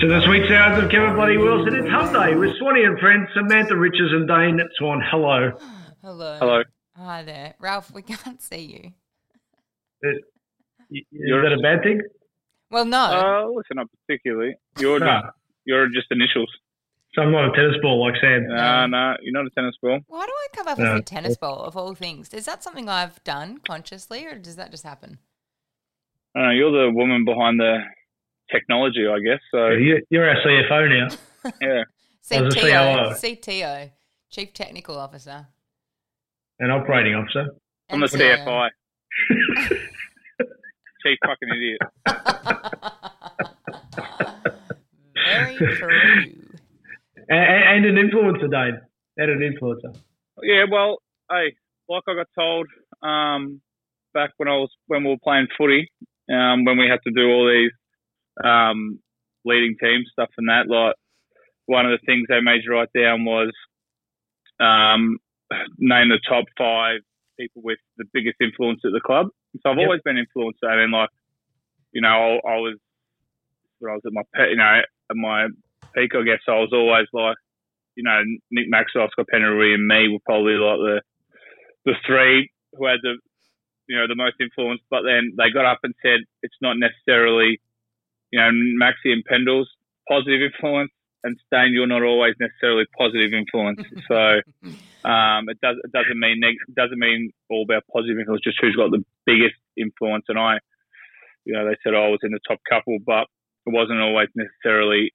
To the sweet sounds of Kevin Bloody Wilson, it's Hump Day with Swanee and friends Samantha Riches and Dane Swan. Hello. Hello. Hello. Hi there. Ralph, we can't see you. Is, is You're- that a bad thing? Well, no. Uh, listen, not particularly. You're No. just, you're just initials. So I'm not a tennis ball like Sam. No, no, you're not a tennis ball. Why do I come up No. with a tennis ball of all things? Is that something I've done consciously or does that just happen? I don't know, you're the woman behind the technology, I guess. So You, you're our CFO now. yeah, I was CTO. CTO. Chief Technical Officer. An operating officer. I'm the And CIO. CFI, chief fucking idiot. Very true. And, and an influencer, Dane. And an influencer. Yeah, well, hey, like I got told um, back when I was when we were playing footy, um, when we had to do all these um, leading team stuff and that, like one of the things they made you write down was um, name the top five people with the biggest influence at the club. So I've Yep. always been influencer, and then like, you know, I, I was when I was at my pe- you know at my peak, I guess I was always like, you know, Nick Maxwell, Scott Pendlebury, and me were probably like the the three who had the you know the most influence. But then they got up and said it's not necessarily you know Maxi and Pendle's positive influence, and Stain you're not always necessarily positive influence. so um, it does it doesn't mean neg- doesn't mean all about positive influence. Just who's got the biggest influence. And I, you know, they said I was in the top couple, but it wasn't always necessarily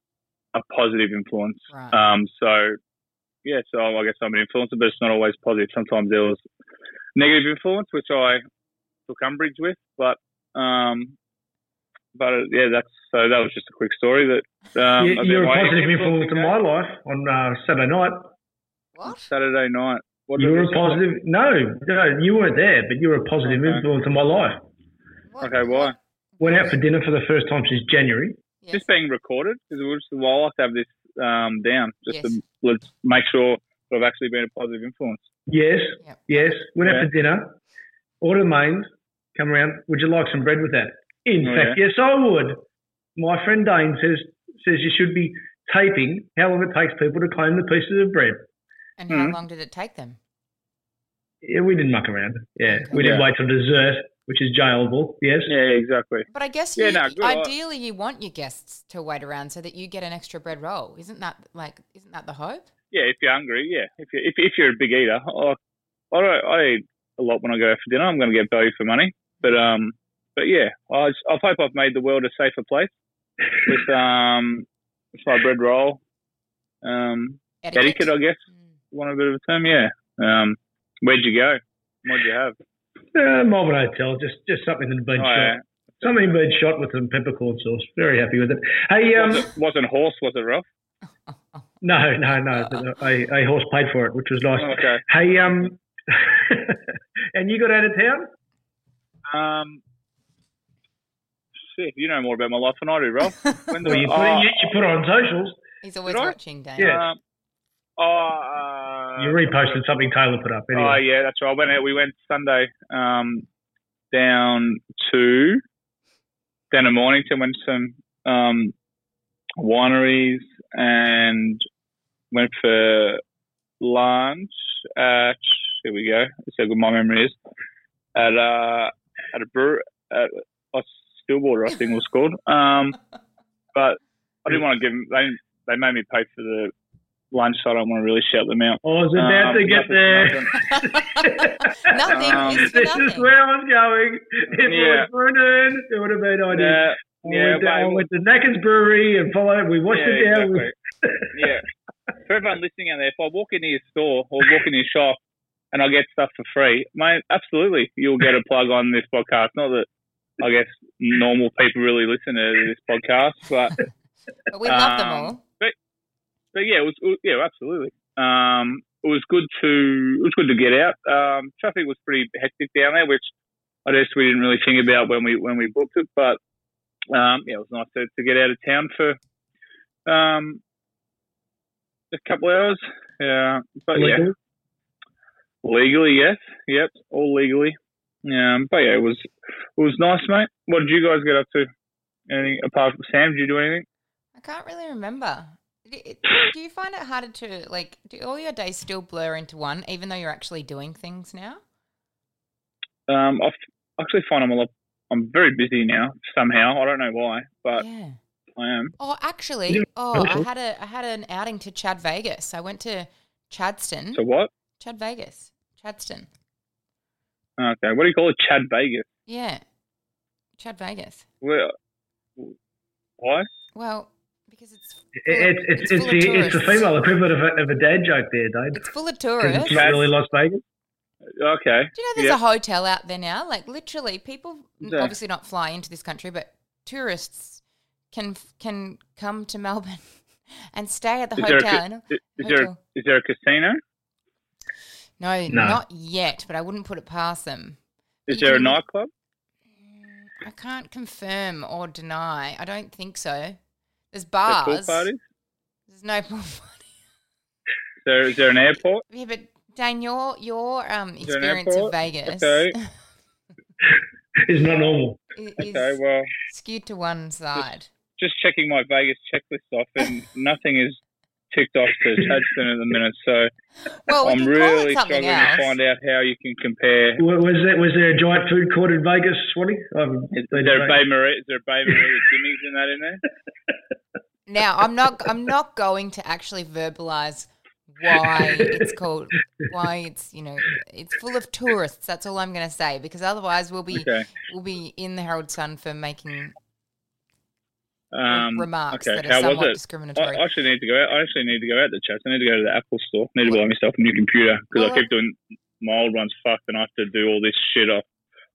a positive influence. Right. Um, so yeah, so I guess I'm an influencer, but it's not always positive. Sometimes there was negative influence, which I took umbrage with, but um, but uh, yeah, that's so that was just a quick story that um, you, you're a my positive influence in my life on uh, Saturday night. What? Saturday night. What You were a say? positive. No, no, you weren't there, but you were a positive Okay. influence in my life. What- Okay, why? Went out for dinner for the first time since January. Yes. Just being recorded because we just well, I like to have this um, down just Yes. to let's make sure that I've actually been a positive influence. Yes, Yep. yes. Went out Yeah. for dinner. Ordered mains. Come around. Would you like some bread with that? In Oh, fact, yes, I would. My friend Dane says says you should be taping how long it takes people to claim the pieces of bread. And how Mhm. long did it take them? Yeah, we didn't muck around. Yeah, we didn't Yeah. wait till dessert, which is jailable. Yes. Yeah, exactly. But I guess Yeah, you, no, good. I- ideally you want your guests to wait around so that you get an extra bread roll. Isn't that like isn't that the hope? Yeah, if you're hungry, yeah. If you if, if you're a big eater, I I, don't, I eat a lot when I go out for dinner. I'm going to get value for money, but um, but yeah, I I hope I've made the world a safer place with um with my bread roll, um, etiquette, I guess, Mm. one of a bit of a term. Yeah. Um, where'd you go? What'd you have? Uh, Melbourne Hotel, just just something that had been Oh, shot. yeah. Something been shot with some peppercorn sauce. Very happy with it. Hey, um, Was it, wasn't horse? Was it rough? no, no, no. A, a horse paid for it, which was nice. Okay. Hey, um, and you got out of town? Um, shit, you know more about my life than I do, Ralph. When Well, you put, oh, you, you put on socials. He's always watching, Dane. Yeah. Um, Oh, uh, You reposted something Taylor put up. Oh Anyway. yeah, that's right. I Went out, we went Sunday um, down to down to Mornington, went to some um, wineries and went for lunch at here we go. That's how good my memory is. At uh at a brew at a Stillwater, I think it was called. Um, but I didn't want to give them. They they made me pay for the lunch, so I don't want to really shout them out. I was about Um, to get nothing- there. nothing- nothing Um, is for this is where I was going. If Yeah. it was Brennan, it would have been ideal. Yeah, I, yeah, went to, I mate. went to Nackens Brewery and followed. We watched yeah, it down. exactly. yeah. For everyone listening out there, if I walk into your store or walk into your shop and I get stuff for free, mate, absolutely, you'll get a plug on this podcast. Not that I guess normal people really listen to this podcast, but But we love them Um, all. but yeah, it was, it was- yeah, absolutely. Um, it was good to it was good to get out. Um, traffic was pretty hectic down there, which I guess we didn't really think about when we when we booked it. But um, yeah, it was nice to, to get out of town for um, a couple hours. Yeah, but yeah, legally, yes, yep, all legally. Um, but yeah, it was it was nice, mate. What did you guys get up to? Anything apart from Sam? Did you do anything? I can't really remember. Do you find it harder to like? Do all your days still blur into one, even though you're actually doing things now? Um, I actually find I'm a lot. I'm very busy now somehow. I don't know why, but yeah. I am. Oh, actually, oh, I had a I had an outing to Chad Vegas. I went to Chadstone. So what? Chad Vegas. Chadstone. Okay, what do you call it? Chad Vegas. Yeah. Chad Vegas. Well, why? Well, because it's full It's of- it's it's, full of the, it's the female equivalent of a, of a dad joke there, Dave. It's full of tourists. it's not really Las Vegas. Uh, okay. Do you know there's Yeah. a hotel out there now? Like literally, people Yeah. obviously not fly into this country, but tourists can can come to Melbourne and stay at the Is there, a, hotel. and- is, is there hotel. is there a casino? No, No. not yet, but I wouldn't put it past them. Is You there a nightclub? I can't confirm or deny. I don't think so. There's Is there pool bars. parties? There's no pool party. Is there is there an airport? Yeah, but Dan, your your um Is there an experience of? Vegas Okay. It's not normal. i- is Okay, well, skewed to one side. just checking my Vegas checklist off, and nothing is ticked off to Chadstone at the minute. So Well, we I'm really struggling else. to find out how you can compare. Was there was there a giant food court in Vegas, Swanee? I haven't Is there a Bay Marie? Is there a bain-marie with Jimmy's in that in there? Now, I'm not I'm not going to actually verbalize why it's called why it's you know it's full of tourists. That's all I'm going to say because otherwise we'll be Okay. we'll be in the Herald Sun for making Um, remarks okay. that are How was somewhat it? discriminatory. I, I actually need to go out. I actually need to go out to chat. I need to go to the Apple store. I need to buy myself a new computer because Well, I keep doing my old one's fucked and I have to do all this shit off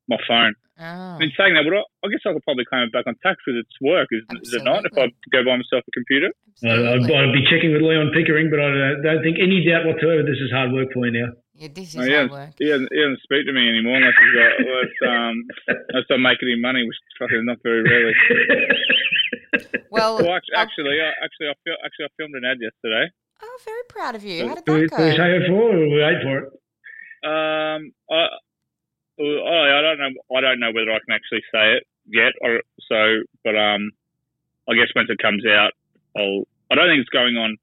my phone. Oh. I mean, saying that, would I, I guess I could probably claim it back on tax because it's work, is, is it not? If I go buy myself a computer, I'd, I'd, I'd be checking with Leon Pickering, but I don't, don't think any doubt whatsoever this is hard work for you now. Yeah, this is Oh, yeah. hard work. he doesn't, he doesn't speak to me anymore unless he's got unless, um, unless I'm making him money, which is fucking not very rarely. Well, Well, actually, I'll- actually, I, actually, I, fil- actually, I filmed an ad yesterday. oh, very proud of you. How did Do we, that do we go? say it for, or we wait for it? Um, I, I, I don't know. I don't know whether I can actually say it yet, or so. But um, I guess once it comes out, I'll. I don't think it's going on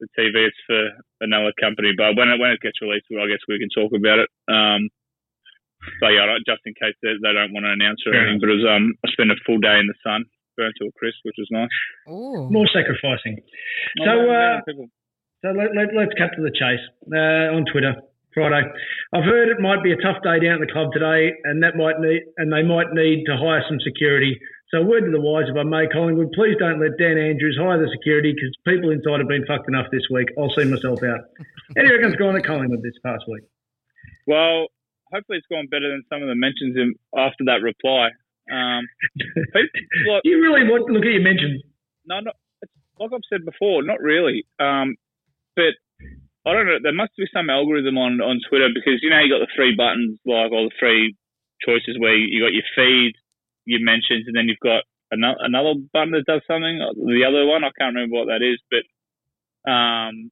the TV. It's for another company. But when it when it gets released, well, I guess we can talk about it. Um, so yeah, just in case they, they don't want to announce or anything. But it was um, I spent a full day in the sun, burnt to a crisp, which was nice. Ooh. More sacrificing. Not So, uh, So let, let, let's cut to the chase. Uh, on Twitter, Friday, I've heard it might be a tough day down at the club today, and that might need and they might need to hire some security. So word to the wise, if I may, Collingwood, please don't let Dan Andrews hire the security because people inside have been fucked enough this week. I'll see myself out. How do you reckon's gone at Collingwood this past week? Well, hopefully it's gone better than some of the mentions in, after that reply. Um, people, look, You really want to look at your mentions. no, not, it's, like I've said before, not really. Um, but I don't know. There must be some algorithm on, on Twitter because you know you got the three buttons, like all the three choices where you got your feed, your mentions, and then you've got another another button that does something. The other one I can't remember what that is, but um,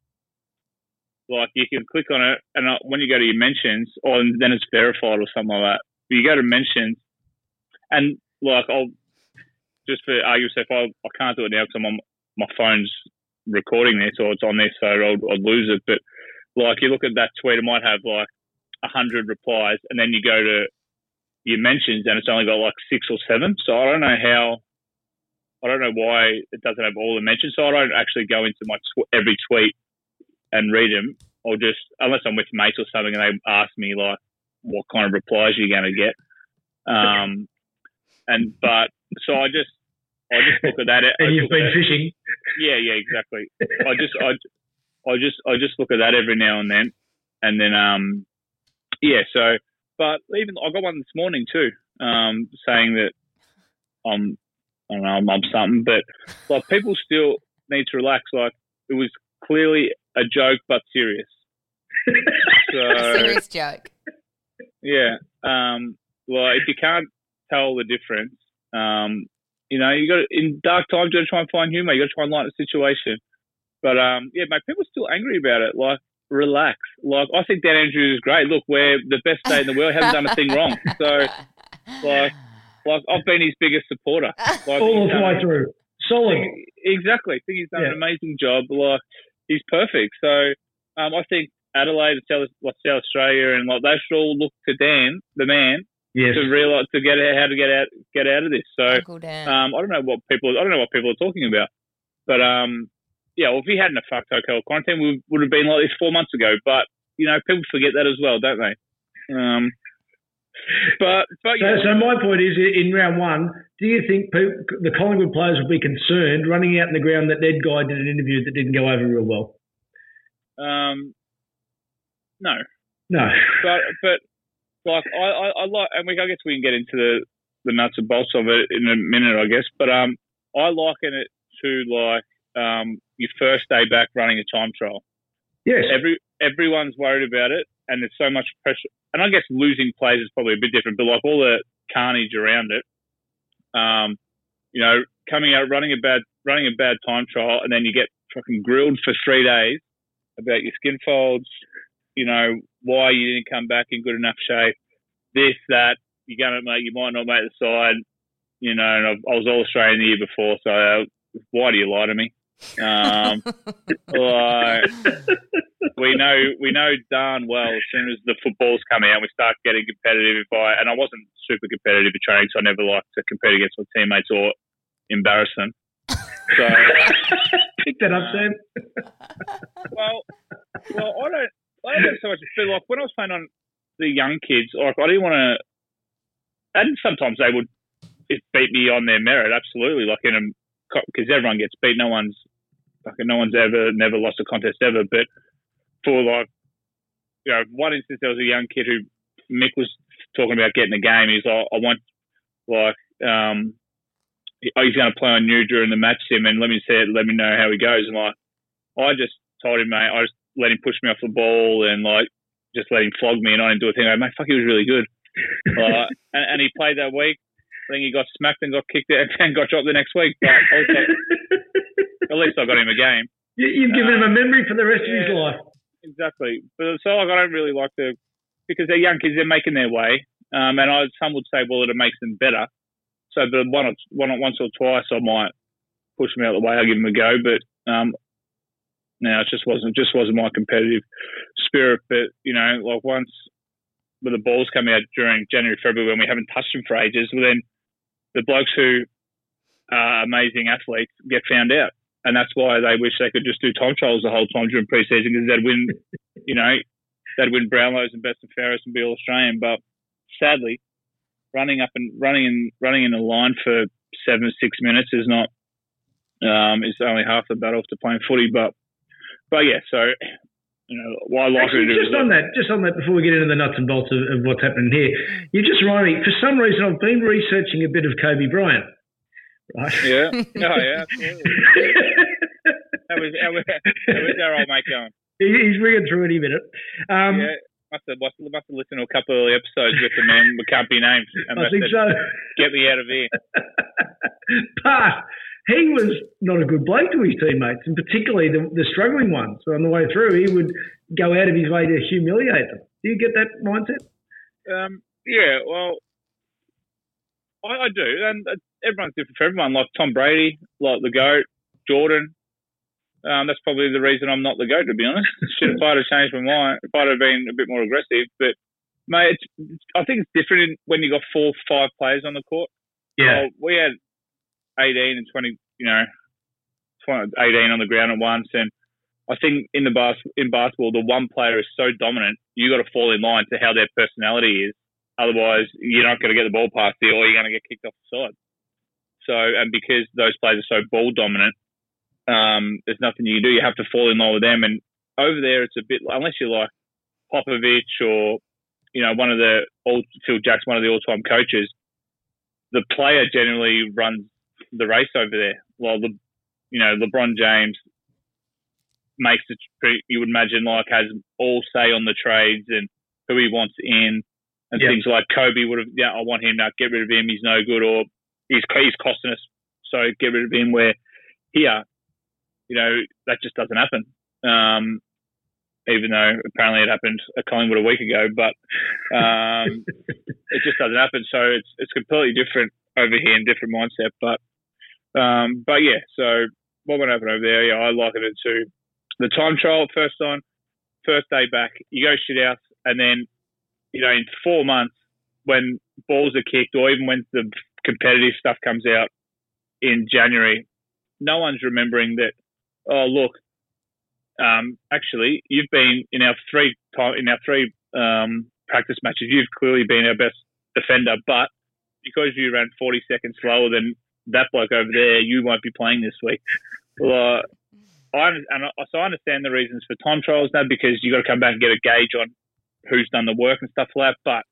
like you can click on it, and uh, when you go to your mentions, or then it's verified or something like that. But you go to mentions, and like I'll just for argument's sake, I, I can't do it now because I'm on my phone's recording this or it's on this, so I'll, I'll lose it. But like you look at that tweet, it might have like a hundred replies, and then you go to your mentions, and it's only got like six or seven. So I don't know how. I don't know why it doesn't have all the mentions. So I don't actually go into my tw- every tweet and read them, or just unless I'm with mates or something, and they ask me like what kind of replies you're going to get. Um, and but so I just I just look at that. and you've been fishing. Yeah, yeah, exactly. I just I, I just I just look at that every now and then, and then um yeah. So, but even I got one this morning too, um, saying that I'm I don't know I'm, I'm something, but like people still need to relax. Like it was clearly a joke, but serious. so, serious joke. Yeah. Um. Well, if you can't tell the difference, um, you know, you got in dark times, you got to try and find humor. You got to try and lighten the situation. But um, yeah, mate, people are still angry about it. Like, relax. Like, I think Dan Andrews is great. Look, we're the best state in the world. Haven't done a thing wrong. So, like, like I've been his biggest supporter. Like, All the way through. Solid. Exactly. I think he's done yeah. an amazing job. Like, he's perfect. So, um, I think Adelaide, South, South Australia, and like they should all look to Dan, the man, yes. to realize to get how to get out get out of this. So um, I don't know what people I don't know what people are talking about, but um, yeah, well, if he hadn't have fucked hotel quarantine, we would have been like this four months ago. But you know, people forget that as well, don't they? Um, but, but so, so, my point is, in round one, do you think people, the Collingwood players would be concerned running out in the ground that Ned Guy did an interview that didn't go over real well? Um, no, no. But but like I, I, I like, and we I guess we can get into the the nuts and bolts of it in a minute, I guess. But um, I liken it to like um your first day back running a time trial. Yes. Every everyone's worried about it, and there's so much pressure. And I guess losing plays is probably a bit different, but like all the carnage around it, um, you know, coming out running a bad running a bad time trial, and then you get fucking grilled for three days about your skin folds, you know, why you didn't come back in good enough shape, this, that, you're going to make, you might not make the side, you know, and I was all Australian the year before, so uh, why do you lie to me? Um, like, we know we know darn well as soon as the footballs come out, we start getting competitive. If I and I wasn't super competitive at training, so I never liked to compete against my teammates or embarrass them. So pick that up, Sam. well, well, I don't. I don't so much feel like when I was playing on the young kids, like I didn't want to, and sometimes they would beat me on their merit, absolutely. Like in a, because everyone gets beat. No one's, like no one's ever never lost a contest ever. But for like, you know, one instance there was a young kid who Mick was talking about getting a game. He's like, I want like, um, he's going to play on you during the match sim, and let me see it. Let me know how he goes. And like, I just told him, mate, I just let him push me off the ball and like just let him flog me and I didn't do a thing. I mate, fuck, he was really good. uh, and, and, he played that week. I think he got smacked and got kicked out and got dropped the next week. But okay, at least I got him a game. You've given him a memory for the rest yeah, of his life. Exactly. But so like, I don't really like to because they're young kids. They're making their way, um, and I, some would say, well, it makes them better. So, but one or one once or twice, I might push them out of the way. I give them a go, but um, now it just wasn't just wasn't my competitive spirit. But you know, like once when the balls come out during January, February when we haven't touched them for ages, well then the blokes who are amazing athletes get found out, and that's why they wish they could just do time trials the whole time during preseason because they'd win, you know, they'd win Brownlows and best and fairest and be all Australian. But sadly, running up and running in running in a line for seven six minutes is not um, is only half the battle to playing footy, but but yeah, so you know, why like Actually, just on that, just on that, before we get into the nuts and bolts of, of, what's happening here, you just remind me. For some reason, I've been researching a bit of Kobe Bryant. Right? Yeah. Oh yeah. Absolutely. how, was, how, was, how was our old mate going? He's ringing through any minute. Um, yeah. Must have, must, have, must have listened to a couple of episodes with the man who can't be named. I think so. Get me out of here. but he was not a good bloke to his teammates, and particularly the, the struggling ones. So on the way through, he would go out of his way to humiliate them. Do you get that mindset? Um, yeah, well, I, I do, and everyone's different for everyone. Like Tom Brady, like the goat, Jordan. Um, that's probably the reason I'm not the goat, to be honest. Should if I'd have changed my mind, if I'd have been a bit more aggressive. But mate, it's, I think it's different when you got four, five players on the court. Yeah, well, we had 18 and 20, you know, 20, 18 on the ground at once, and I think in the bas- in basketball, the one player is so dominant, you got to fall in line to how their personality is. Otherwise, you're not going to get the ball past you, or you're going to get kicked off the side. So, and because those players are so ball dominant, um, there's nothing you can do. You have to fall in line with them. And over there, it's a bit unless you're like Popovich or you know one of the old Phil Jackson, one of the all-time coaches. The player generally runs the race over there. While the you know LeBron James makes it. You would imagine like has all say on the trades and who he wants in and yep. things like Kobe would have. Yeah, I want him now. Get rid of him. He's no good, or he's he's costing us. So get rid of him. Where here, you know, that just doesn't happen. Um, even though apparently it happened at Collingwood a week ago, but um, it just doesn't happen. So it's it's completely different over here and different mindset. But um, but yeah, so what would happen over there? Yeah, I liken it to the time trial first on, first day back. You go shit out, and then you know, in four months when balls are kicked or even when the competitive stuff comes out in January, no one's remembering that, oh, look, um, actually, you've been in our three time, in our three um, practice matches, you've clearly been our best defender, but because you ran 40 seconds slower than that bloke over there, you won't be playing this week. Well, I, and I, so I understand the reasons for time trials now because you've got to come back and get a gauge on who's done the work and stuff like that. But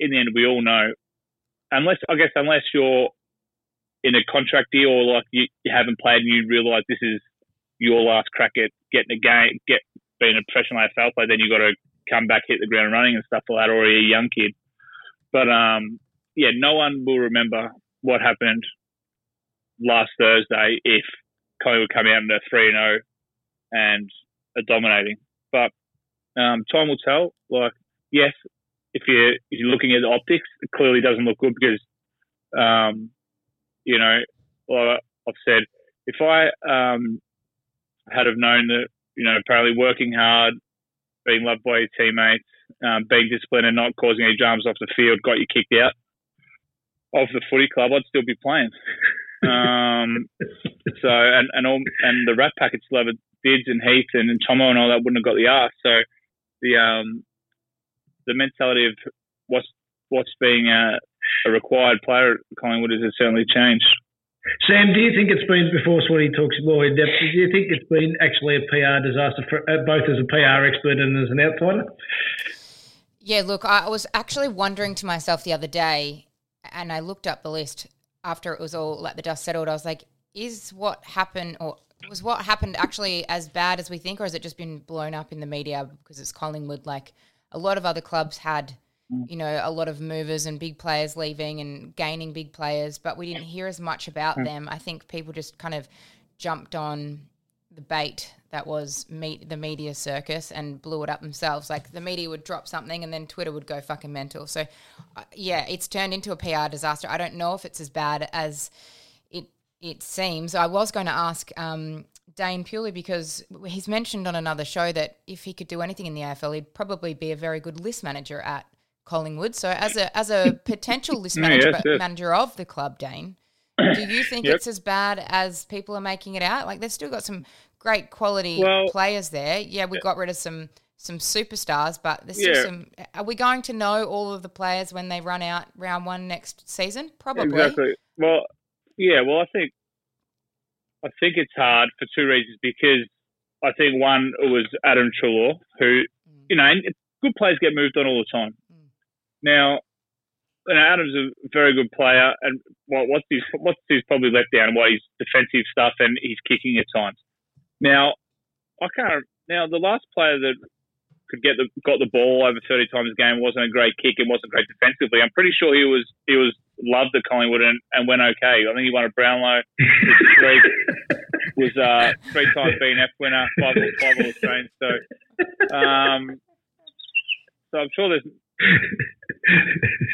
in the end, we all know, unless I guess unless you're in a contract deal or like you, you haven't played and you realise this is your last crack at getting a game, get being a professional AFL player, then you've got to come back, hit the ground running and stuff like that, or you're a young kid. But um, yeah, no one will remember what happened last Thursday if Collingwood come out in a three and zero oh and are dominating. But um, time will tell. Like, yes, if you're if you're looking at the optics, it clearly doesn't look good because, um, you know, like I've said, if I um, had have known that, you know, apparently working hard, being loved by your teammates, um, being disciplined, and not causing any dramas off the field got you kicked out of the footy club, I'd still be playing. um, so and and all and the Rat Pack still have Dids and Heath and, and Tomo and all that wouldn't have got the arse. So the um, the mentality of what's what's being a, a required player at Collingwood has certainly changed. Sam, do you think it's been before Swanee talks more in depth? Do you think it's been actually a PR disaster for uh, both as a PR expert and as an outsider? Yeah, look, I was actually wondering to myself the other day, and I looked up the list after it was all let the dust settled. I was like, is what happened or was what happened actually as bad as we think, or has it just been blown up in the media because it's Collingwood? Like a lot of other clubs had, mm. you know, a lot of movers and big players leaving and gaining big players, but we didn't hear as much about mm. them. I think people just kind of jumped on the bait that was meet the media circus and blew it up themselves. Like the media would drop something and then Twitter would go fucking mental. So, uh, yeah, it's turned into a PR disaster. I don't know if it's as bad as it it seems. I was going to ask um, Dane purely because he's mentioned on another show that if he could do anything in the AFL, he'd probably be a very good list manager at Collingwood. So, as a as a potential list manager, yes, yes. manager of the club, Dane, do you think yep. it's as bad as people are making it out? Like they've still got some great quality well, players there. Yeah, we got rid of some some superstars, but there's still yeah. some. Are we going to know all of the players when they run out round one next season? Probably. Exactly. Well, yeah. Well, I think I think it's hard for two reasons. Because I think one it was Adam Treloar, who mm. you know, good players get moved on all the time. Mm. Now, you know, Adam's a very good player, and what, what's his what's his probably let down? What his defensive stuff and his kicking at times. Now, I can't. Now, the last player that could get the got the ball over 30 times a game wasn't a great kick and wasn't great defensively. I'm pretty sure he was he was loved at Collingwood and, and went okay. I think he won a Brownlow. three, was uh, three time BNF winner, five all five all. So, um, so I'm sure there's.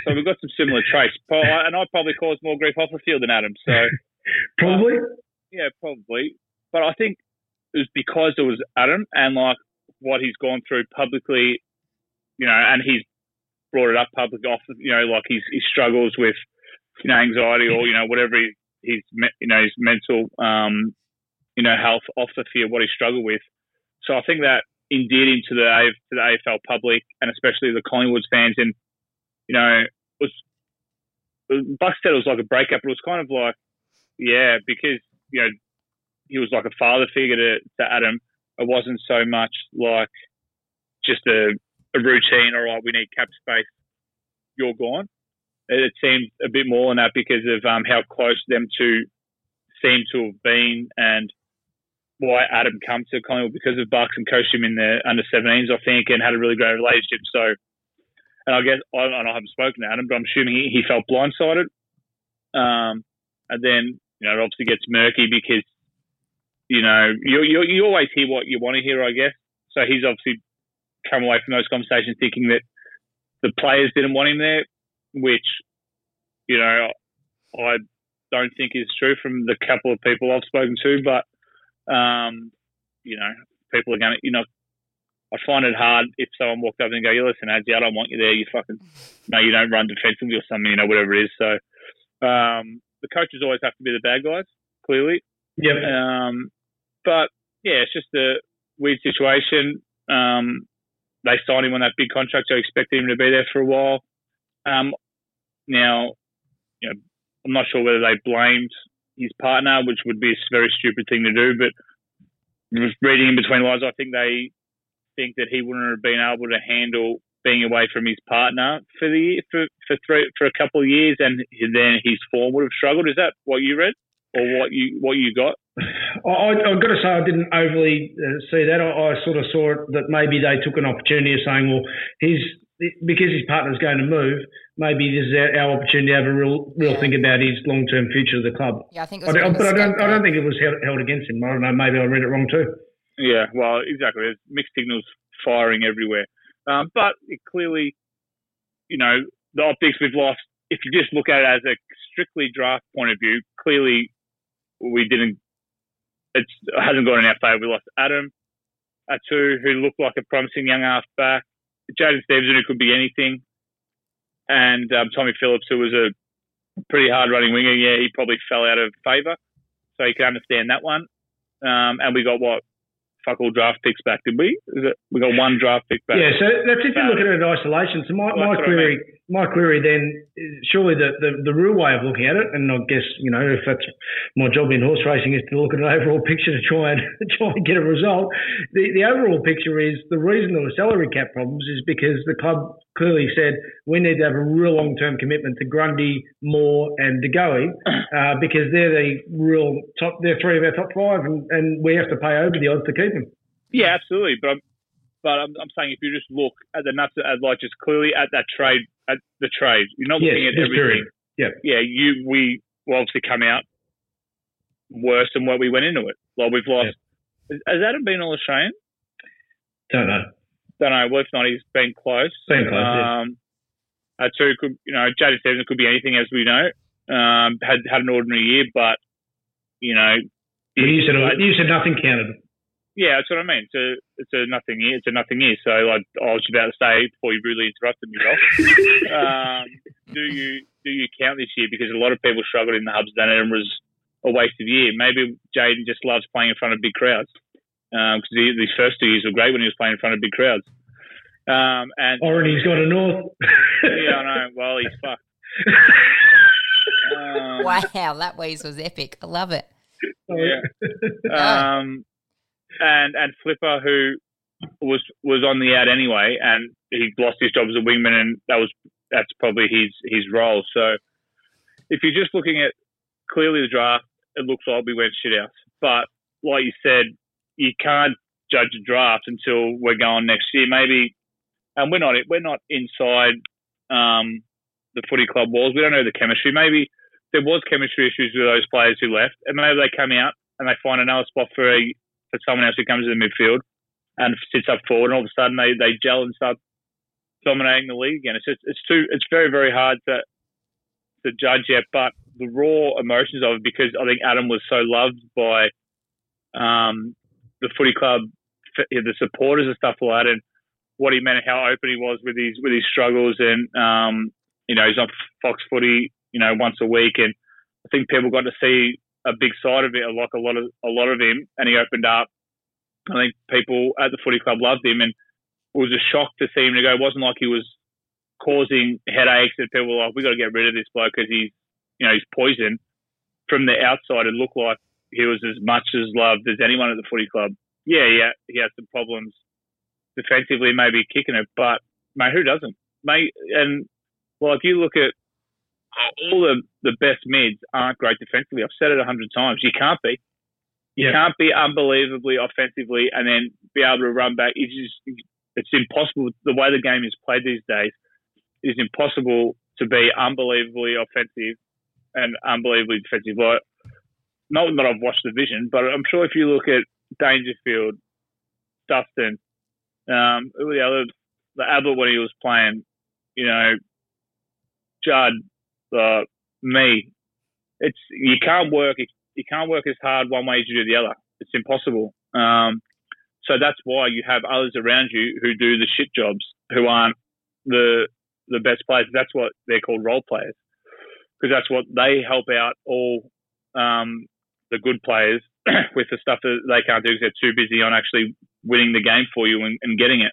so we've got some similar traits, and I probably caused more grief off the field than Adam. So probably, yeah, probably. But I think it was because it was Adam and like what he's gone through publicly, you know, and he's brought it up publicly off, you know, like his, his struggles with, you know, anxiety or, you know, whatever he, his, you know, his mental, um, you know, health off the field, what he struggled with. So I think that endeared him to the, to the AFL public and especially the Collingwood fans. And, you know, was, Buck said it was like a breakup, but it was kind of like, yeah, because, you know, he was like a father figure to, to Adam. It wasn't so much like just a, a routine. All right, we need cap space. You're gone. It, seemed a bit more than that because of um, how close them two seem to have been and why Adam come to Collingwood because of Bucks and coached him in the under 17s, I think, and had a really great relationship. So, and I guess I, I haven't spoken to Adam, but I'm assuming he, he felt blindsided. Um, and then you know it obviously gets murky because you know, you, you, you always hear what you want to hear, I guess. So he's obviously come away from those conversations thinking that the players didn't want him there, which, you know, I don't think is true from the couple of people I've spoken to. But, um, you know, people are going to, you know, I find it hard if someone walked up and go, "You listen, Adzi, I don't want you there. You fucking no, you don't run defensively or something, you know, whatever it is." So um, the coaches always have to be the bad guys, clearly. Yeah. Um, but yeah, it's just a weird situation. Um, they signed him on that big contract, so I expected him to be there for a while. Um, now, you know, I'm not sure whether they blamed his partner, which would be a very stupid thing to do, but reading in between lines, I think they think that he wouldn't have been able to handle being away from his partner for the for for three for a couple of years, and then his form would have struggled. Is that what you read, or what you what you got? I, have got to say, I didn't overly uh, see that. I, I, sort of saw it that maybe they took an opportunity of saying, well, his because his partner's going to move, maybe this is our, our opportunity to have a real, real yeah. think about his long term future of the club. Yeah, I think. I, but I don't, I don't think it was held, held, against him. I don't know. Maybe I read it wrong too. Yeah, well, exactly. There's mixed signals firing everywhere, um, but clearly, you know, the optics we've lost. If you just look at it as a strictly draft point of view, clearly we didn't it hasn't gone in our favour. We lost Adam Atu, who looked like a promising young half Jaden Jaidyn Stephenson, who could be anything, and um, Tommy Phillips, who was a pretty hard running winger. Yeah, he probably fell out of favour, so you can understand that one. Um, and we got what fuck all draft picks back, did we? It, we got one draft pick back. Yeah, so that's if you look at it in isolation. So my, my query, I mean. My query then, surely the, the, the real way of looking at it, and I guess you know if that's my job in horse racing is to look at an overall picture to try and try and get a result. The the overall picture is the reason there were salary cap problems is because the club clearly said we need to have a real long term commitment to Grundy, Moore, and De Goey uh, because they're the real top. They're three of our top five, and, and we have to pay over the odds to keep them. Yeah, absolutely. But I'm, but I'm, I'm saying if you just look at the nuts, at like just clearly at that trade, at the trade, you're not looking at everything. Yeah, yeah. You we will obviously come out worse than what we went into it. Like we've lost. Yeah. Has Adam been all Australian? Don't know don't know. Well, if not, he's been close. Been close. Um, yeah. Uh, two could, you know, Jaidyn Stephenson could be anything, as we know. Um, had had an ordinary year, but you know, you said you said nothing counted. Yeah, that's what I mean. It's a it's a nothing year. It's a nothing year. So like I was about to say before you really interrupted me, Rob. um, do you do you count this year? Because a lot of people struggled in the hubs. Then it was a waste of year. Maybe Jaidyn just loves playing in front of big crowds because um, these first two years were great when he was playing in front of big crowds. Um, and already he's got a north. yeah, I know. Well, he's fucked. Um, wow, that wheeze was epic. I love it. Yeah. Um, and and Flipper, who was was on the out anyway, and he lost his job as a wingman, and that was that's probably his his role. So if you're just looking at clearly the draft, it looks like we went shit out. But like you said, you can't judge a draft until we're going next year. Maybe, and we're not we're not inside um, the footy club walls. We don't know the chemistry. Maybe there was chemistry issues with those players who left, and maybe they come out and they find another spot for a, for someone else who comes in the midfield and sits up forward, and all of a sudden they, they gel and start dominating the league again. It's just, it's too it's very very hard to to judge yet, but the raw emotions of it because I think Adam was so loved by um, the footy club, the supporters and stuff like that, and what he meant, how open he was with his with his struggles, and um, you know he's on Fox Footy, you know, once a week, and I think people got to see a big side of it, like a lot of a lot of him, and he opened up. I think people at the footy club loved him, and it was a shock to see him to go. It wasn't like he was causing headaches and people were like, we got to get rid of this bloke because he's, you know, he's poison. From the outside, it looked like he was as much as loved as anyone at the footy club. Yeah, yeah, he had some problems defensively, maybe kicking it, but mate, who doesn't? Mate, and like you look at all the the best mids aren't great defensively. I've said it a hundred times. You can't be. You yeah. can't be unbelievably offensively and then be able to run back. It's just it's impossible. The way the game is played these days, it is impossible to be unbelievably offensive and unbelievably defensive. Like, not that I've watched the vision, but I'm sure if you look at Dangerfield, Dustin, um, who were the other, the Ablett when he was playing, you know, Judd, uh, me, it's you can't work you can't work as hard one way as you do the other. It's impossible. Um, so that's why you have others around you who do the shit jobs, who aren't the the best players. That's what they're called role players, because that's what they help out all um, the good players with the stuff that they can't do because they're too busy on actually winning the game for you and, and getting it.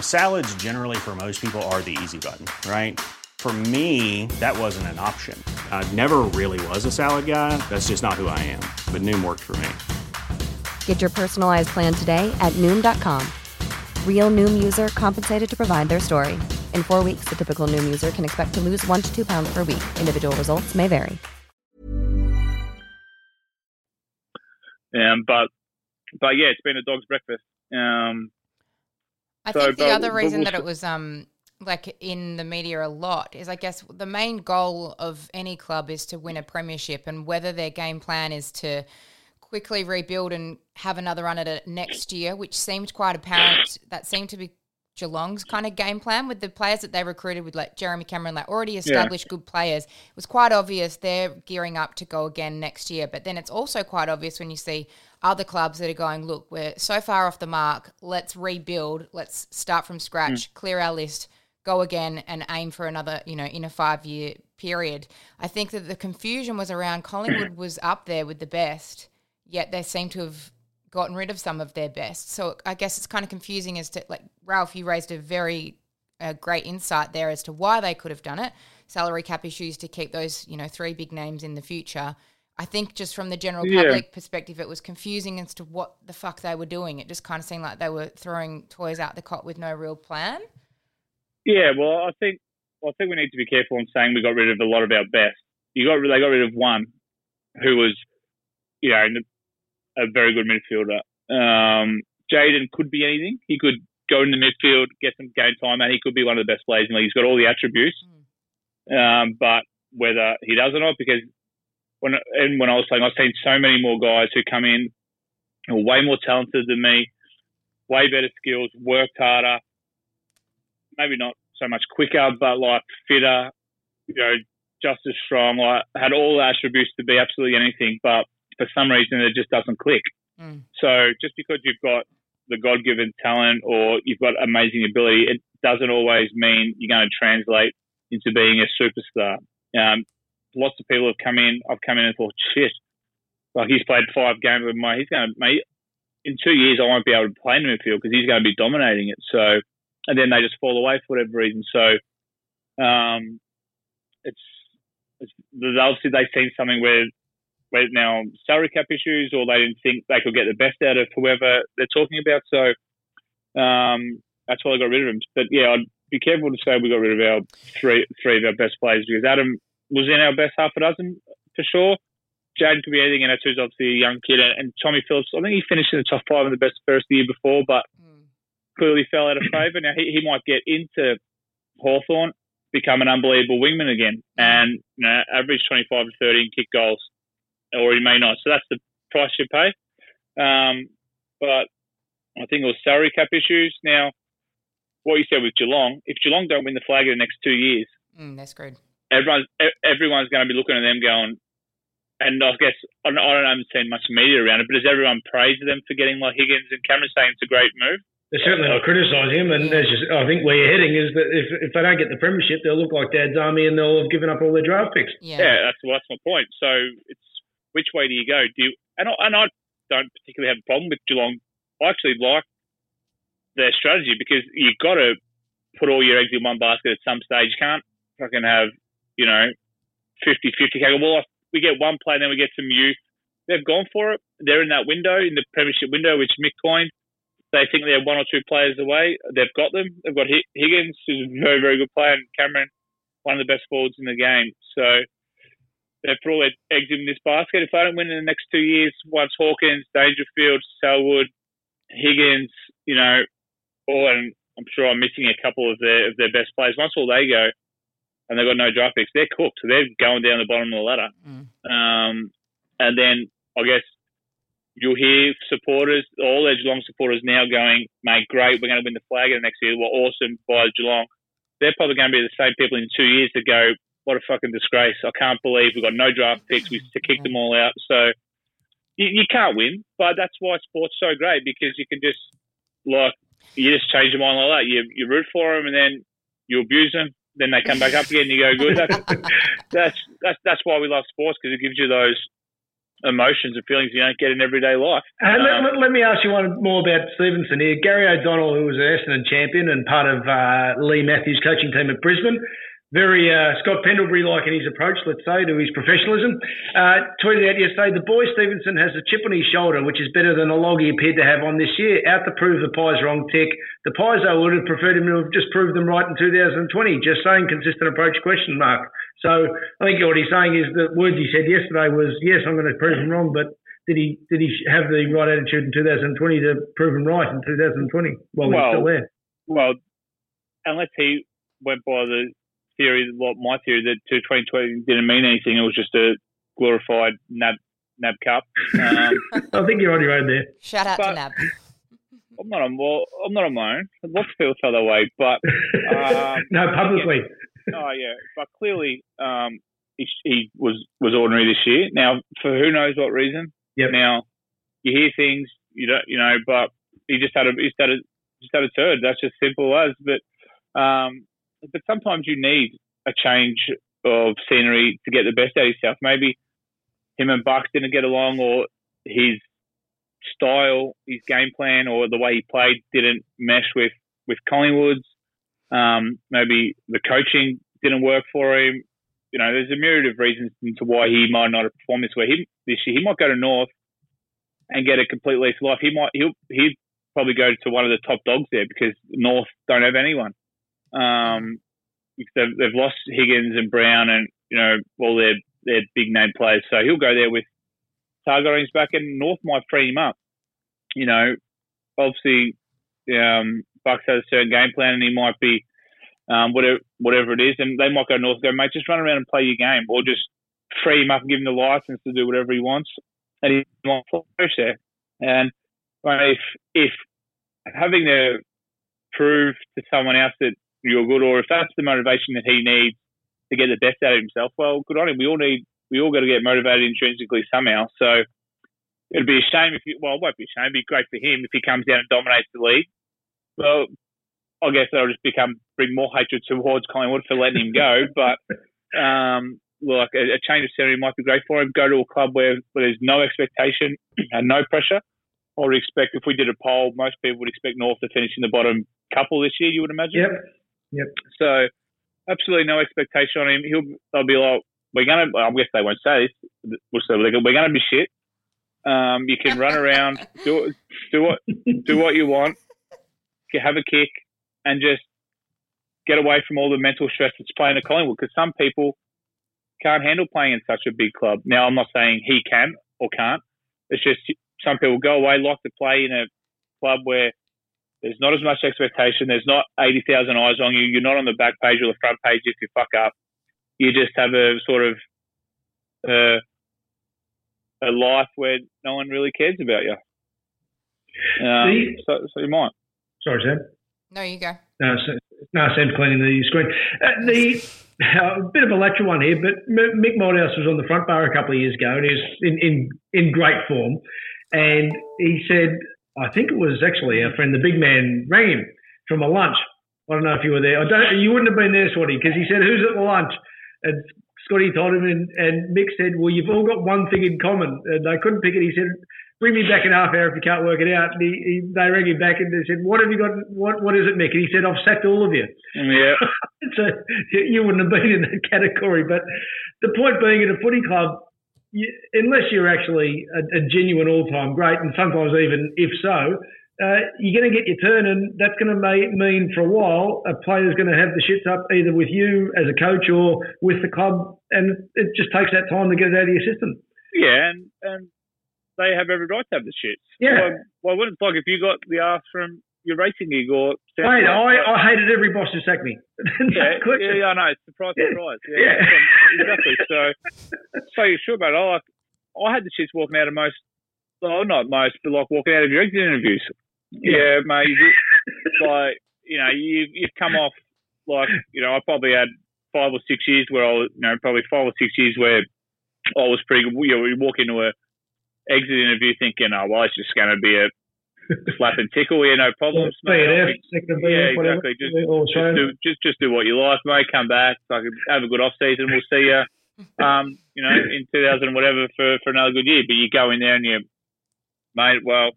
Salads, generally, for most people, are the easy button, right? For me, that wasn't an option. I never really was a salad guy. That's just not who I am. But Noom worked for me. Get your personalized plan today at Noom.com. Real Noom user compensated to provide their story. In four weeks, the typical Noom user can expect to lose one to two pounds per week. Individual results may vary. Um, but but yeah, it's been a dog's breakfast. Um, I so, think the other reason we'll, that it was um like in the media a lot is I guess the main goal of any club is to win a premiership, and whether their game plan is to quickly rebuild and have another run at it next year, which seemed quite apparent. That seemed to be Geelong's kind of game plan with the players that they recruited with like Jeremy Cameron, like already established yeah. good players. It was quite obvious they're gearing up to go again next year. But then it's also quite obvious when you see other clubs that are going, look, we're so far off the mark. Let's rebuild. Let's start from scratch, mm. clear our list, go again, and aim for another, you know, in a five year period. I think that the confusion was around Collingwood was up there with the best, yet they seem to have gotten rid of some of their best. So I guess it's kind of confusing as to like Ralph, you raised a very uh, great insight there as to why they could have done it. Salary cap issues to keep those, you know, three big names in the future. I think just from the general public yeah. perspective, it was confusing as to what the fuck they were doing. It just kind of seemed like they were throwing toys out the cot with no real plan. Yeah, well, I think well, I think we need to be careful in saying we got rid of a lot of our best. You got they got rid of one who was, you know, a very good midfielder. Um, Jaidyn could be anything. He could go in the midfield, get some game time, and he could be one of the best players in the league. He's got all the attributes. Mm. Um, but whether he does or not, because when and when I was saying, I've seen so many more guys who come in who are way more talented than me, way better skills, worked harder, maybe not so much quicker, but like fitter, you know, just as strong, like had all the attributes to be absolutely anything, but for some reason it just doesn't click. Mm. So just because you've got the God given talent or you've got amazing ability, it doesn't always mean you're going to translate into being a superstar. Um, lots of people have come in. I've come in and thought, shit, like he's played five games with my. He's going to mate. In two years, I won't be able to play in the midfield because he's going to be dominating it. So, and then they just fall away for whatever reason. So, um, it's, it's obviously they've seen something where where now salary cap issues, or they didn't think they could get the best out of whoever they're talking about. So, um, that's why I got rid of him. But yeah, I'd be careful to say we got rid of our three three of our best players because Adam was in our best half a dozen for sure. Jaidyn could be anything, and Atu's obviously a young kid. And Tommy Phillips, I think he finished in the top five in the best first year before, but mm. clearly fell out of favour. Now he, he might get into Hawthorn, become an unbelievable wingman again, and you know, average 25 to 30 and kick goals, or he may not. So that's the price you pay. Um, but I think it was salary cap issues. Now, what you said with Geelong, if Geelong don't win the flag in the next two years, mm, that's good. Everyone's everyone's going to be looking at them going, and I guess I don't, I haven't seen much media around it, but does everyone praise them for getting like Higgins and Cameron saying it's a great move? They're certainly not criticising him, and just, I think where you're heading is that if, if they don't get the premiership, they'll look like Dad's army and they'll have given up all their draft picks. Yeah, yeah that's well, that's my point. So it's which way do you go? Do you, and I, and I don't particularly have a problem with Geelong. I actually like their strategy because you've got to put all your eggs in one basket at some stage. You can't fucking have you know 50-50. Well, we get one play, then we get some youth. They've gone for it. They're in that window, in the premiership window, which Mick coined. They think they're one or two players away. They've got them. They've got Higgins, who's a very, very good player, and Cameron, one of the best forwards in the game. So they've put all their eggs in this basket. If they don't win in the next two years, once Hawkins, Dangerfield, Selwood, Higgins, you know, all, and I'm sure I'm missing a couple of their of their best players. Once all they go, and they've got no draft picks. They're cooked. They're going down the bottom of the ladder. Mm. Um, and then I guess you'll hear supporters, all their Geelong supporters now going, mate, great, we're going to win the flag in the next year. We're awesome by Geelong. They're probably going to be the same people in two years to go, what a fucking disgrace. I can't believe we've got no draft picks. We to kick them all out. So you, you can't win, but that's why sport's so great because you can just, like, you just change your mind like that. You, you root for them and then you abuse them then they come back up again and you go good. That's that's that's, that's why we love sports because it gives you those emotions and feelings you don't get in everyday life. And um, let, let, me ask you one more about Stephenson here. Gary O'Donnell, who was an Essendon champion and part of uh, Leigh Matthews' coaching team at Brisbane, very uh, Scott Pendlebury like in his approach, let's say, to his professionalism. Uh, tweeted out yesterday, the boy Stephenson has a chip on his shoulder, which is better than a log he appeared to have on this year. Out to prove the Pies wrong tick. The Pies, I would have preferred him to have just proved them right in 2020. Just saying, consistent approach, question mark. So I think what he's saying is the words he said yesterday was, yes, I'm going to prove him wrong, but did he did he have the right attitude in 2020 to prove him right in 2020 while well, he's still there? Well, unless he went by the theory, what my theory that 2020 didn't mean anything. It was just a glorified NAB NAB Cup. Um, I think you're on your own there. Shout out to NAB. I'm not on. Well, I'm not on my own. Lots of people feel that way, but um, no, publicly. Yeah, oh yeah, but clearly um, he, he, was was ordinary this year. Now, for who knows what reason. Yep. Now, you hear things you don't, you know, but he just had a he just had a just had a turd. That's just simple as. But um, but sometimes you need a change of scenery to get the best out of yourself. Maybe him and Buck didn't get along, or his style, his game plan, or the way he played didn't mesh with with Collingwood's. Um, maybe the coaching didn't work for him. You know, there's a myriad of reasons into why he might not have performed this way. He, this year, he might go to North and get a complete lease of life. He might he'll he'd probably go to one of the top dogs there because North don't have anyone. Um, they've, they've lost Higgins and Brown and you know all their their big name players, so he'll go there with Targaryen's back, and North might free him up. You know, obviously, um, Bucks has a certain game plan, and he might be um, whatever whatever it is, and they might go North, and go mate, just run around and play your game, or just free him up and give him the license to do whatever he wants, and he might flourish there. And if if having to prove to someone else that you're good, or if that's the motivation that he needs to get the best out of himself, well, good on him. We all need, we all got to get motivated intrinsically somehow. So it'd be a shame if you, well, it won't be a shame. It'd be great for him if he comes down and dominates the league. Well, I guess that'll just become bring more hatred towards Collingwood for letting him go. But um, like a, a, change of scenery might be great for him. Go to a club where, where there's no expectation and no pressure. I would expect if we did a poll, most people would expect North to finish in the bottom couple this year. You would imagine. Yep. Yep. So absolutely no expectation on him. He'll they'll be like, we're gonna. I guess they won't say this. We'll say we're gonna be shit. Um, you can run around, do do what do what you want, have a kick, and just get away from all the mental stress that's playing at Collingwood. Because some people can't handle playing in such a big club. Now, I'm not saying he can or can't. It's just some people go away, like to play in a club where there's not as much expectation. There's not 80,000 eyes on you. You're not on the back page or the front page if you fuck up. You just have a sort of uh, a life where no one really cares about you. Um, the, so, so you might. Sorry, Sam. No, you go. No, no, Sam's cleaning the screen. Uh, the a bit of a lecture one here, but Mick Malthouse was on the front bar a couple of years ago, and he was in, in in great form. And he said, I think it was actually our friend, the big man, rang him from a lunch. I don't know if you were there. I don't. You wouldn't have been there, Scotty, because he said, "Who's at the lunch?" And Scotty told him, and, and Mick said, "Well, you've all got one thing in common." And they couldn't pick it. He said, bring me back in half hour if you can't work it out. And he, he, they rang him back and they said, what have you got? What, what is it, Mick? And he said, I've sacked all of you. Mm, yeah. so you wouldn't have been in that category. But the point being at a footy club, you, unless you're actually a, a genuine all-time great, and sometimes even if so, uh, you're going to get your turn, and that's going to may, mean for a while a player's going to have the shits up either with you as a coach or with the club, and it just takes that time to get it out of your system. Yeah, and, and they have every right to have the shits. Yeah. Why wouldn't like if you got the ass from your racing or? Mate, I, I hated every boss who sacked me. yeah, yeah, yeah, I know. It's surprise, yeah. surprise. Yeah, yeah. exactly. So, so you're sure about it? I like, I had the shits walking out of most, well, not most, but like walking out of your exit interviews. Yeah, yeah mate. like, you know, you you've come off like, you know, I probably had five or six years where I was, you know, probably five or six years where I was pretty good. You know, you walk into a exit interview thinking, oh, well, it's just going to be a slap and tickle here, no problems. Yeah, yeah exactly. Just, just, do, just, just do what you like, mate. Come back. have a good off season. We'll see you, um, you know, in 2000 whatever for, for another good year. But you go in there and you, mate, well,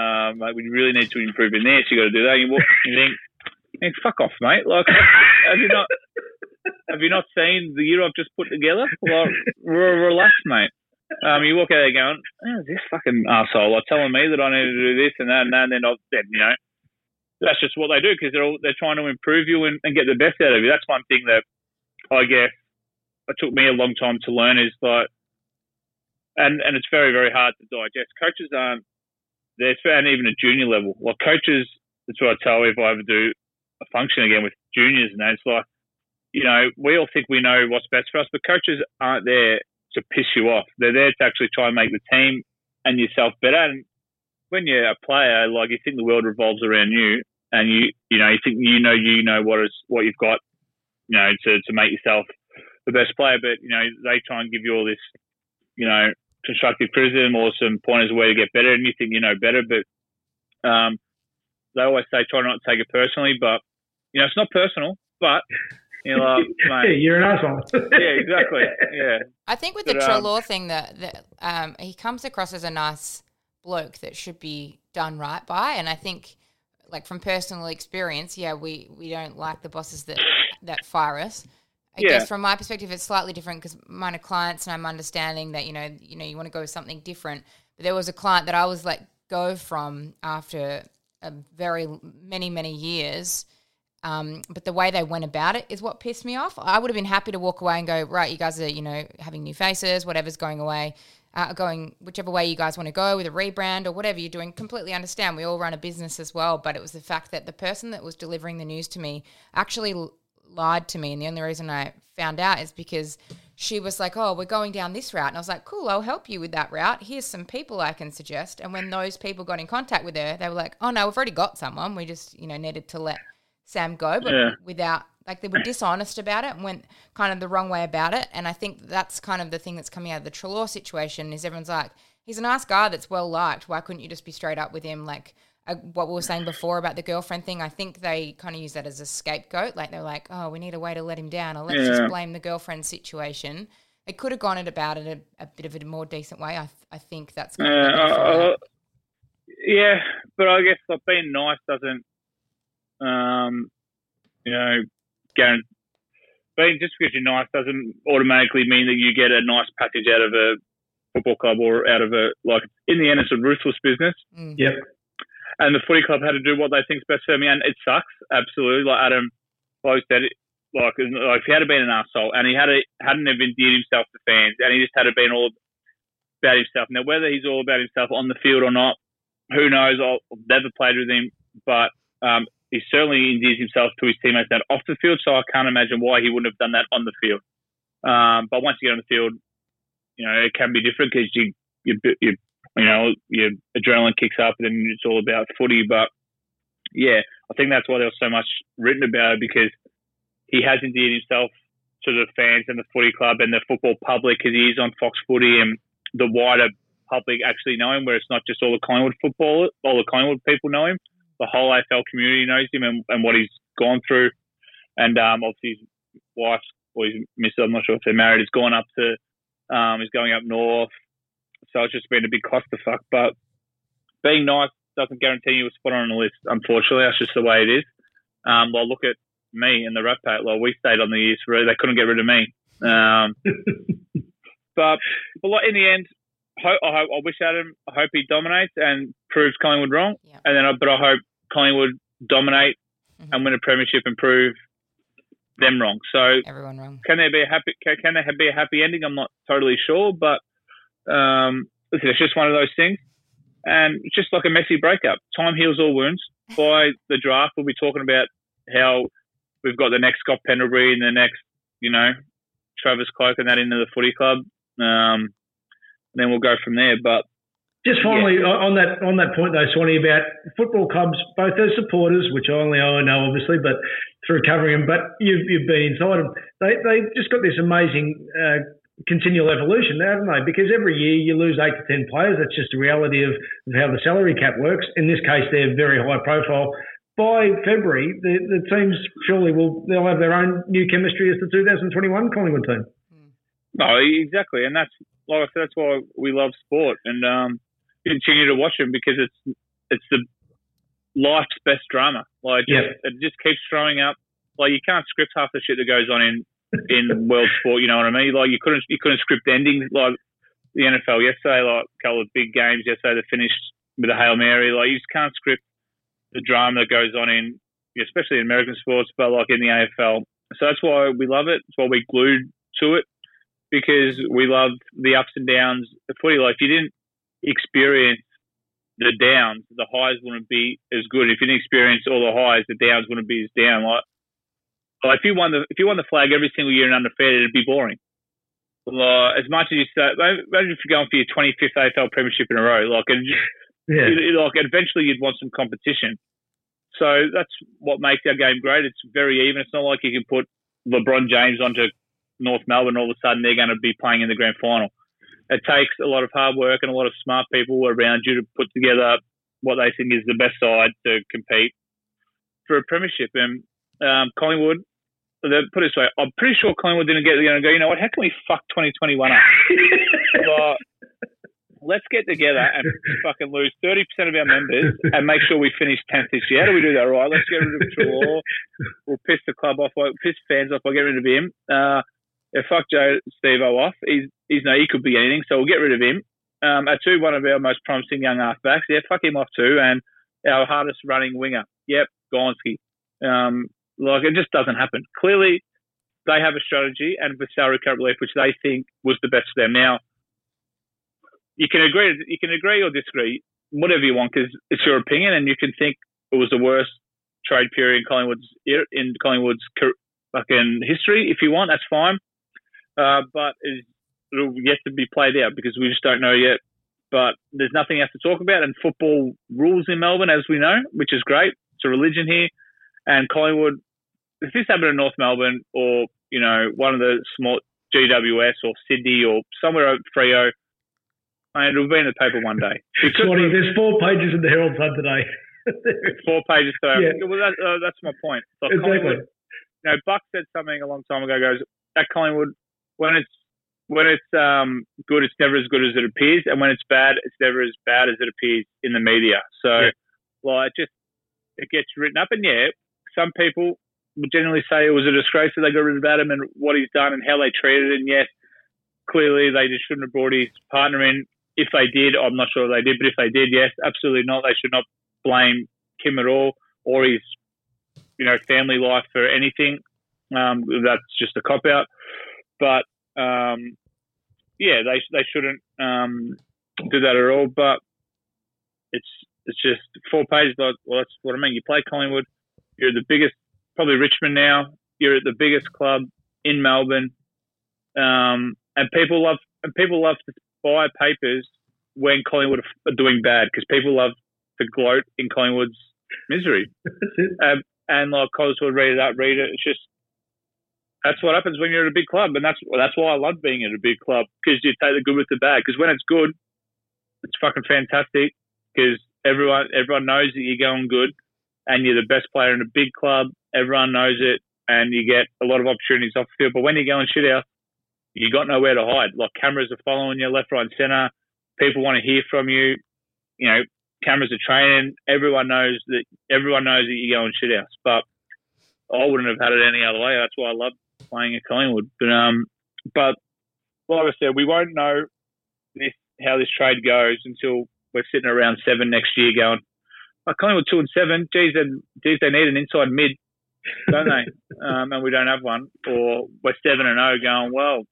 um, mate, we really need to improve in this. You got to do that. You, walk, you think, man, fuck off, mate. Like, have you not? Have you not seen the year I've just put together? Like, relax, mate. Um, you walk out there going, oh, this fucking asshole are telling me that I need to do this and that and that, and then I've said, you know, that's just what they do because they're all, they're trying to improve you and, and get the best out of you. That's one thing that I guess it took me a long time to learn is like, and and it's very very hard to digest. Coaches aren't there's and even at junior level, like coaches. That's what I tell if I ever do a function again with juniors and that. It's like, you know, we all think we know what's best for us, but coaches aren't there to piss you off. They're there to actually try and make the team and yourself better. And when you're a player, like you think the world revolves around you, and you you know you think you know you know what is what you've got, you know, to to make yourself the best player. But you know they try and give you all this, you know, constructive criticism or some pointers where to get better, and you think you know better. But um, they always say try not to take it personally, but you know it's not personal, but you're like, yeah, you're an asshole. yeah, exactly. Yeah. I think with but, the Treloar um, thing that, that um, he comes across as a nice bloke that should be done right by, and I think, like from personal experience, yeah, we we don't like the bosses that that fire us. I yeah. guess from my perspective, it's slightly different because mine are clients, and I'm understanding that you know you know you want to go with something different. But there was a client that I was let go from after a very many many years um, but the way they went about it is what pissed me off. I would have been happy to walk away and go, right, you guys are, you know, having new faces, whatever's going away, uh, going whichever way you guys want to go with a rebrand or whatever you're doing. Completely understand. We all run a business as well. But it was the fact that the person that was delivering the news to me actually lied to me. And the only reason I found out is because she was like, oh, we're going down this route. And I was like, cool, I'll help you with that route. Here's some people I can suggest. And when those people got in contact with her, they were like, oh, no, we've already got someone. We just, you know, needed to let – Sam go, but yeah. without like they were dishonest about it and went kind of the wrong way about it. And I think that's kind of the thing that's coming out of the Treloar situation is everyone's like, he's a nice guy that's well liked. Why couldn't you just be straight up with him? Like uh, what we were saying before about the girlfriend thing, I think they kind of use that as a scapegoat. Like they're like, oh, we need a way to let him down, or let's Yeah. just blame the girlfriend situation. They could have gone it about it a, a bit of a more decent way. I, th- I think that's kind Uh, of what they're for. uh, yeah, but I guess like being nice doesn't, um, you know, guarantee. Being just because you're nice doesn't automatically mean that you get a nice package out of a football club or out of a like. In the end, it's a ruthless business, Mm. Yep. and the footy club had to do what they think's best for me, and it sucks absolutely. Like Adam, like said, it, like, like if he had been an asshole and he had a, hadn't have endeared himself to fans, and he just had been all about himself. Now, whether he's all about himself on the field or not, who knows? I've never played with him, but um, he certainly endears himself to his teammates now off the field. So I can't imagine why he wouldn't have done that on the field. Um, but once you get on the field, you know it can be different because you you you you know your adrenaline kicks up and it's all about footy. But yeah, I think that's why there was so much written about it because he has endeared himself to the fans and the footy club and the football public because he is on Fox Footy and the wider public actually know him, where it's not just all the Collingwood football, all the Collingwood people know him. The whole AFL community knows him and, and what he's gone through. And um, obviously his wife or his missus, I'm not sure if they're married, has gone up to, um, is going up north. So it's just been a big clusterfuck. But being nice doesn't guarantee you a spot on the list. Unfortunately, that's just the way it is. Um, well, look at me and the Rat Pack. Well, we stayed on the years for they couldn't get rid of me. Um, but but in the end, ho- I hope I wish Adam. I hope he dominates and proves Collingwood wrong. Yeah. And then, I, but I hope Collingwood dominate Mhm. and win a premiership and prove them wrong. So Everyone wrong. can there be a happy? Can, can there be a happy ending? I'm not totally sure, but um, listen, it's just one of those things. And it's just like a messy breakup. Time heals all wounds. By the draft, we'll be talking about how we've got the next Scott Pendlebury and the next, you know, Travis Cloke and that into the footy club. Um, and then we'll go from there. But Just finally on that on that point though, Swanee, about football clubs, both as supporters, which I only I know obviously, but through covering them, but you've, you've been inside them. They they just got this amazing uh, continual evolution, haven't they? Because every year you lose eight to ten players. That's just a reality of, of how the salary cap works. In this case, they're very high profile. By February, the, the teams surely will they'll have their own new chemistry as the 2021 Collingwood team. No, exactly, and that's like I said, that's why we love sport and um, continue to watch them because it's it's the life's best drama. Like Yeah. just, it just keeps throwing up. Like you can't script half the shit that goes on in in world sport. You know what I mean? Like you couldn't you couldn't script endings like the NFL yesterday. Like a couple of big games yesterday that finished with a hail mary. Like you just can't script the drama that goes on in especially in American sports, but like in the AFL. So that's why we love it. That's why we glued to it because we love the ups and downs of footy. Like if you didn't experience the downs, the highs wouldn't be as good. If you didn't experience all the highs, the downs wouldn't be as down. Like, like if you won the if you won the flag every single year in undefeated, it'd be boring. Like, as much as you say, imagine if you're going for your 25th AFL premiership in a row. Like, it, Yeah. it- like eventually you'd want some competition. So that's what makes our game great. It's very even. It's not like you can put LeBron James onto North Melbourne, all of a sudden they're going to be playing in the grand final. It takes a lot of hard work and a lot of smart people around you to put together what they think is the best side to compete for a premiership. And um, Collingwood, they- put it this way, I'm pretty sure Collingwood didn't get you know, go. You know what? How can we fuck 2021 up? Like, let's get together and fucking lose 30% of our members and make sure we finish 10th this year. How do we do that? Right, let's get rid of Treloar. We'll piss the club off, we'll piss fans off, we'll get rid of him. Uh, yeah, fuck Joe Stevo off. He's, he's no, he could be anything, so we'll get rid of him. Um, Atu, one of our most promising young halfbacks. Yeah, fuck him off too. And our hardest running winger. Yep, Gonski. Um, like, it just doesn't happen. Clearly, they have a strategy and the salary cap relief, which they think was the best for them. Now, you can agree, you can agree or disagree, whatever you want, because it's your opinion, and you can think it was the worst trade period in Collingwood's in Collingwood's fucking history. If you want, that's fine, uh, but it'll yet to be played out because we just don't know yet. But there's nothing else to talk about, and football rules in Melbourne, as we know, which is great. It's a religion here, and Collingwood. If this happened in North Melbourne or you know one of the small GWS or Sydney or somewhere over Frio, Mate, it'll be in the paper one day. There's four pages in the Herald Sun today. four pages today. Yeah. Well, that, uh, that's my point. So Exactly. You know, Buck said something a long time ago. Goes that Collingwood when it's when it's um, good, it's never as good as it appears, and when it's bad, it's never as bad as it appears in the media. So, well, it just it gets written up, and yeah, some people would generally say it was a disgrace that they got rid of Adam and what he's done and how they treated. And yes, clearly they just shouldn't have brought his partner in. If they did, I'm not sure they did, but if they did, yes, absolutely not. They should not blame Kim at all or his, you know, family life for anything. Um, that's just a cop out. But um, yeah, they they shouldn't um, do that at all. But it's it's just four pages. Like, well, that's what I mean. You play Collingwood. You're the biggest, probably Richmond now. You're at the biggest club in Melbourne, um, and people love and people love to buy papers when Collingwood are doing bad because people love to gloat in Collingwood's misery. um, and like Collins would read it up, read it. It's just that's what happens when you're at a big club, and that's that's why I love being at a big club because you take the good with the bad. Because when it's good, it's fucking fantastic because everyone everyone knows that you're going good, and you're the best player in a big club. Everyone knows it, and you get a lot of opportunities off the field. But when you're going shit out, you got nowhere to hide. Like cameras are following you left, right, center. People want to hear from you. You know, cameras are training. Everyone knows that everyone knows that you're going shit house. But I wouldn't have had it any other way. That's why I love playing at Collingwood. But um, but like I said, we won't know this how this trade goes until we're sitting around seven next year, going, oh, Collingwood two and seven. Geez, they, geez, they need an inside mid, don't they? um, and we don't have one. Or we're seven and zero, going, well,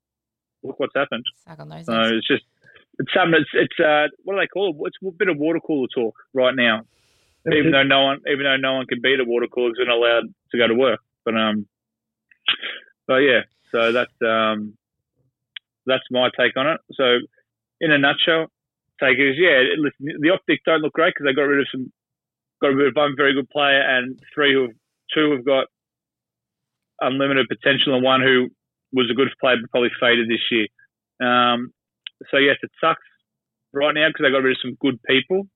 look what's happened. Suck on those. So it's just it's something. It's, it's uh, what do they call it? It's a bit of water cooler talk right now. Even though no one, even though no one can beat a water cooler because they're not allowed to go to work. But um, but yeah. So that's um, that's my take on it. So in a nutshell, take it as yeah. Listen, the optics don't look great because they got rid of some, got rid of one very good player and three who two have got unlimited potential and one who was a good player but probably faded this year. Um, so yes, it sucks right now because they got rid of some good people,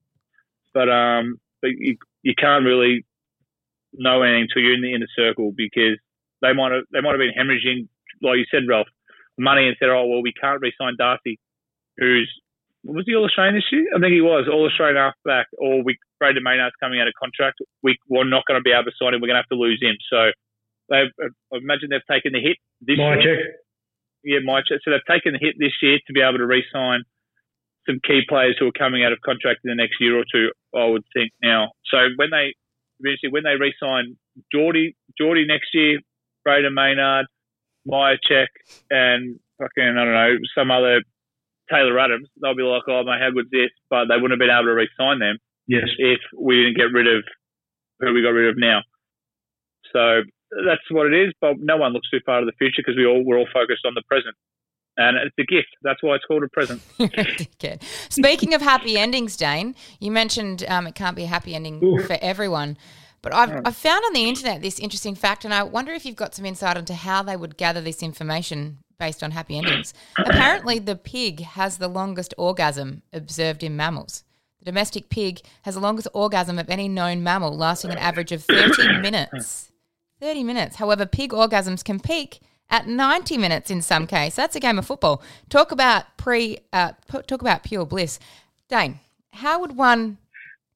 but um, but you you can't really know anything until you're in the inner circle because they might have they might have been hemorrhaging, like you said, Ralph, money and said, oh well, we can't re-sign Darcy, who's was he All Australian this year? I think he was All Australian halfback. Or we Brayden Maynard's coming out of contract. We we're not going to be able to sign him. We're going to have to lose him. So they uh, I imagine they've taken the hit this My year check. yeah, my ch- so they've taken the hit this year to be able to re-sign some key players who are coming out of contract in the next year or two. I would think now. So when they eventually when they re-sign Geordie, Geordie next year, Brayden Maynard, Mihocek, and fucking I don't know some other Taylor Adams, they'll be like, oh mate, how good's this? But they wouldn't have been able to re-sign them Yes. if we didn't get rid of who we got rid of now. So that's what it is. But no one looks too far to the future because we all we're all focused on the present, and it's a gift. That's why it's called a present. Speaking of happy endings, Dane, you mentioned um, it can't be a happy ending for everyone. But I've, I've found on the internet this interesting fact, and I wonder if you've got some insight into how they would gather this information based on happy endings. Apparently, the pig has the longest orgasm observed in mammals. The domestic pig has the longest orgasm of any known mammal, lasting an average of 30 minutes. 30 minutes. However, pig orgasms can peak at 90 minutes in some case. That's a game of football. Talk about pre uh, talk about pure bliss. Dane, how would one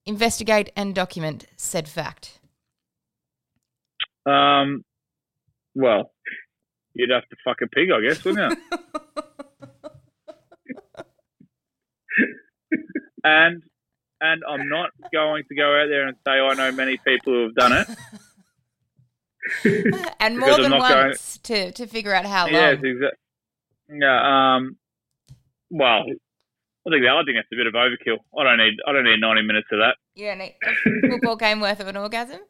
investigate and document said fact? Um, well, you'd have to fuck a pig, I guess, wouldn't you? and and I'm not going to go out there and say I know many people who have done it. and more than not going- once to, to figure out how long. Yes, exactly. Yeah. Um. Well, I think I think that's a bit of overkill. I don't need I don't need 90 minutes of that. You don't need a football game worth of an orgasm.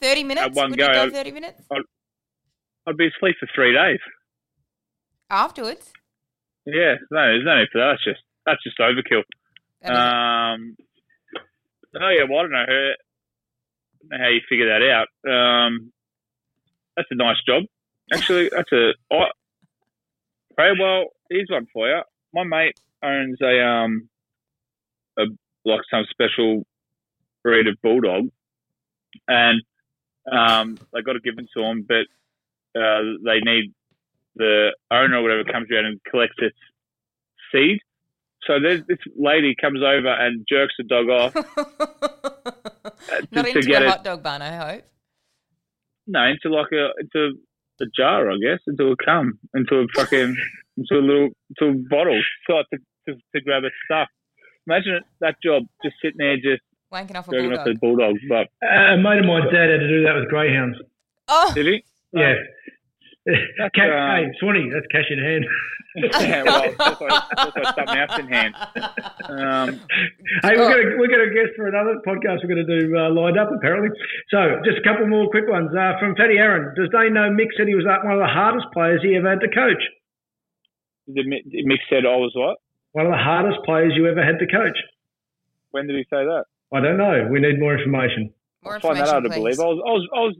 30 minutes? At one Would go, you go 30 minutes? I'd be asleep for three days. Afterwards? Yeah, no, there's no need for that. That's just that's just overkill. That is- Um, oh yeah, well I don't know, her, I don't know how you figure that out. Um, that's a nice job, actually. That's a I, hey, well, here's one for you. My mate owns a um a like some special breed of bulldog, and um, they got it given to him, but uh, they need the owner or whatever comes around and collects its seed. So this lady comes over and jerks the dog off. uh, Not to into get a it, hot dog bun, I hope. no, into like a into a jar, I guess, into a cum, into a fucking into a little into a bottle, so like to, to to grab its stuff. Imagine that job, just sitting there, just Wanking off a jerking off bulldog. the bulldog. But Uh, a mate of mine's dad had to do that with greyhounds. Oh, did he? Yeah. Ca- uh, hey, Swanee, that's cash in hand. yeah, well, that's like, that's like something else in hand. Um, Hey, we're gonna we're gonna guest for another podcast we're gonna do uh, lined up apparently. So just a couple more quick ones uh, from Fatty Aaron. Does Dane know Mick said he was like one of the hardest players he ever had to coach? the mi- Mick said I was what? One of the hardest players you ever had to coach? When did he say that? I don't know. We need more information. more I find that hard to believe. I was, I was, I was,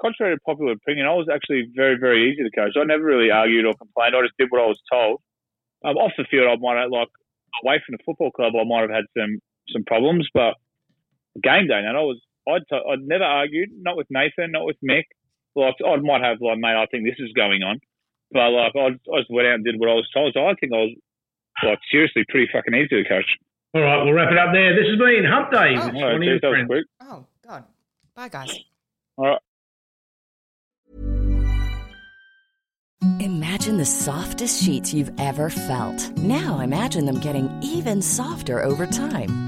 contrary to popular opinion, I was actually very, very easy to coach. I never really argued or complained. I just did what I was told. Um, off the field, I might have, like, away from the football club, I might have had some, some problems, but game day, and I was, I'd, t- I'd never argued, not with Nathan, not with Mick. Like, I might have, like, mate, I think this is going on. But, like, I, I just went out and did what I was told. So I think I was, like, seriously pretty fucking easy to coach. All right, we'll wrap it up there. This has been Hump Day Oh. with All right, geez, that friends. quick. Oh, God. Bye, guys. All right. Imagine the softest sheets you've ever felt. Now imagine them getting even softer over time.